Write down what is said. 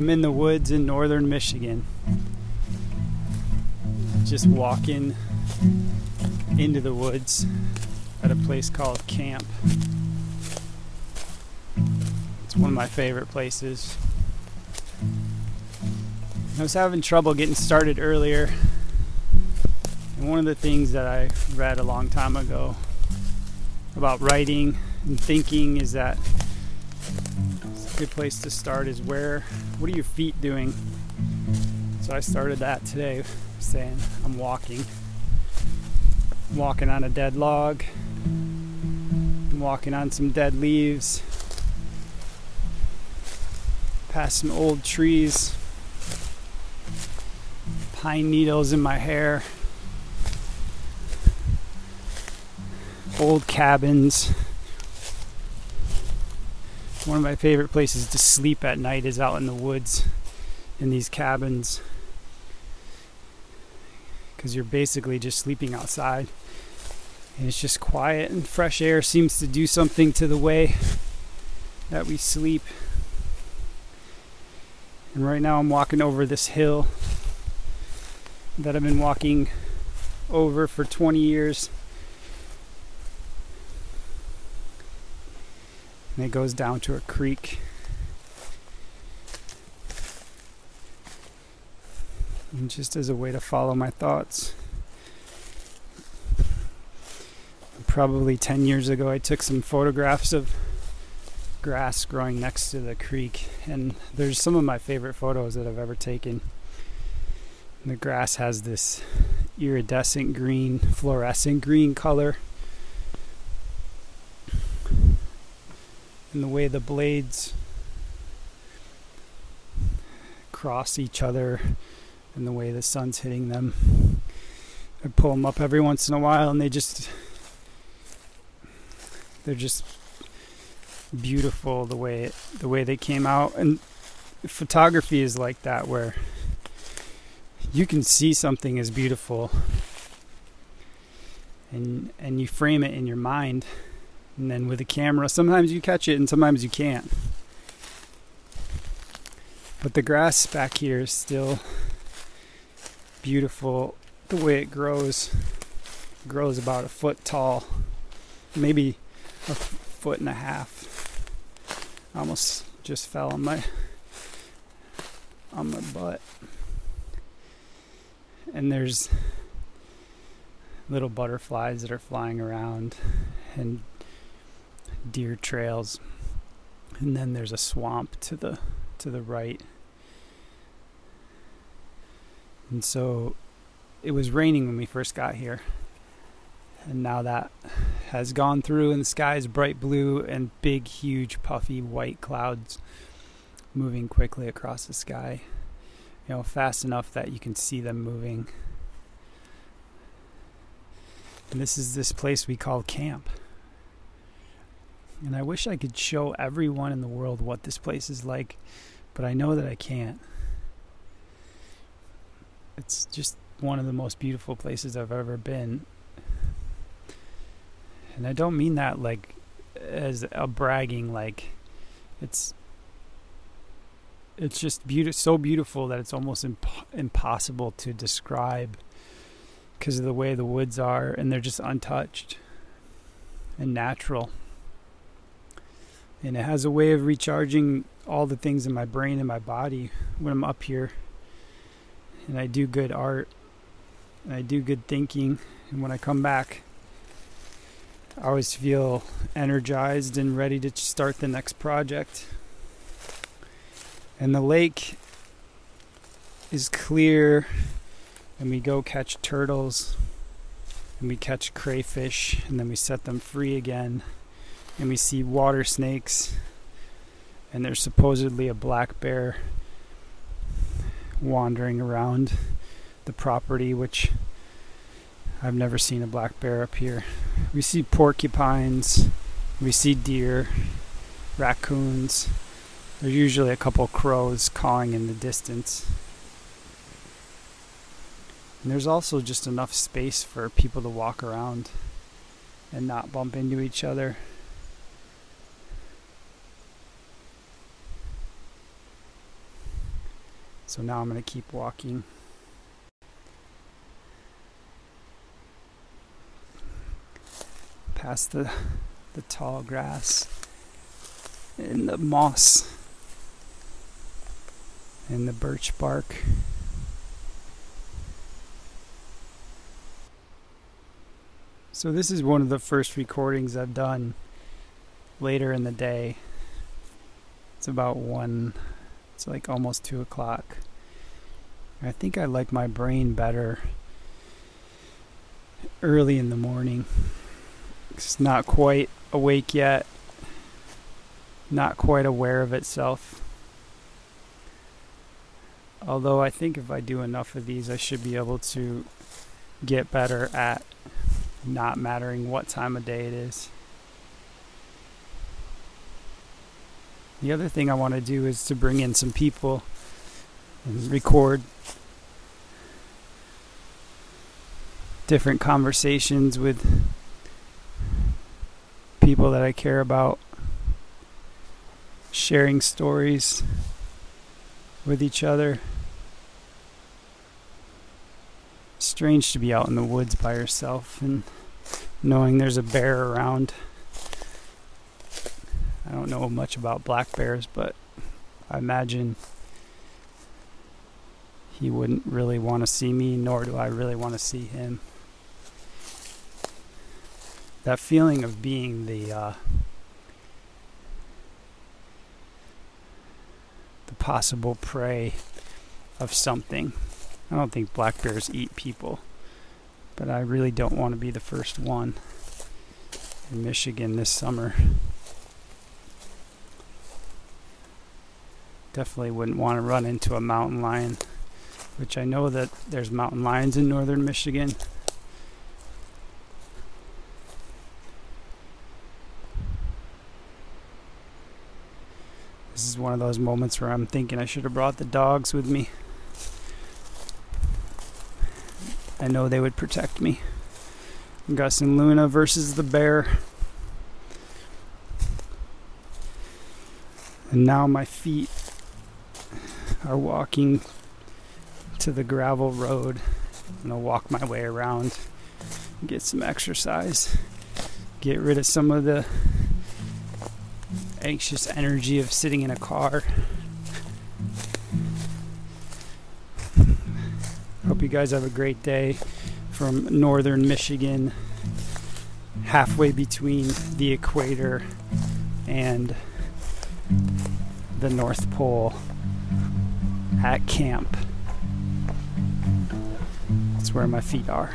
I'm in the woods in northern Michigan. Just walking into the woods at a place called Camp. It's one of my favorite places. I was having trouble getting started earlier. And one of the things that I read a long time ago about writing and thinking is that good place to start is where what are your feet doing? So i started that today saying i'm walking. I'm walking on a dead log. I'm walking on some dead leaves. Past some old trees. Pine needles in my hair. Old cabins one of my favorite places to sleep at night is out in the woods in these cabins. Because you're basically just sleeping outside. And it's just quiet and fresh air seems to do something to the way that we sleep. And right now I'm walking over this hill that I've been walking over for 20 years and it goes down to a creek. And just as a way to follow my thoughts. Probably 10 years ago, I took some photographs of grass growing next to the creek, and there's some of my favorite photos that I've ever taken. The grass has this iridescent green, fluorescent green color and the way the blades cross each other and the way the sun's hitting them. I pull them up every once in a while and they just they're just beautiful the way it, the way they came out and photography is like that where you can see something as beautiful and and you frame it in your mind and then with a camera, sometimes you catch it and sometimes you can't. But the grass back here is still beautiful the way it grows. It grows about a foot tall, maybe a foot and a half. I almost just fell on my on my butt. And there's little butterflies that are flying around and deer trails, and then there's a swamp to the to the right. And so it was raining when we first got here. And now that has gone through, and the sky is bright blue and big, huge, puffy white clouds moving quickly across the sky. You know, fast enough that you can see them moving. And this is this place we call camp. And I wish I could show everyone in the world what this place is like, but I know that I can't. It's just one of the most beautiful places I've ever been. And I don't mean that like as a bragging like it's it's just beautiful so beautiful that it's almost imp- impossible to describe because of the way the woods are and they're just untouched and natural and it has a way of recharging all the things in my brain and my body when I'm up here. And I do good art and I do good thinking. And when I come back, I always feel energized and ready to start the next project. And the lake is clear, and we go catch turtles, and we catch crayfish, and then we set them free again and we see water snakes and there's supposedly a black bear wandering around the property which I've never seen a black bear up here. We see porcupines, we see deer, raccoons. There's usually a couple crows cawing in the distance. And there's also just enough space for people to walk around and not bump into each other. So now I'm going to keep walking. Past the the tall grass and the moss and the birch bark. So, this is one of the first recordings I've done later in the day. It's about one, it's like almost two o'clock. I think I like my brain better early in the morning. It's not quite awake yet, not quite aware of itself. Although I think if I do enough of these, I should be able to get better at not mattering what time of day it is. The other thing I want to do is to bring in some people and record different conversations with people that I care about, sharing stories with each other. strange to be out in the woods by yourself and knowing there's a bear around. I don't know much about black bears, but I imagine he wouldn't really want to see me, nor do I really want to see him. That feeling of being the uh, the possible prey of something I don't think black bears eat people, but I really don't want to be the first one in Michigan this summer. Definitely wouldn't want to run into a mountain lion, which I know that there's mountain lions in northern Michigan. This is one of those moments where I'm thinking I should have brought the dogs with me. I know they would protect me. Gus and Luna versus the bear. And now my feet are walking to the gravel road. And I'll walk my way around, get some exercise, get rid of some of the anxious energy of sitting in a car. Hope you guys have a great day from northern Michigan, halfway between the equator and the North Pole at camp. That's where my feet are.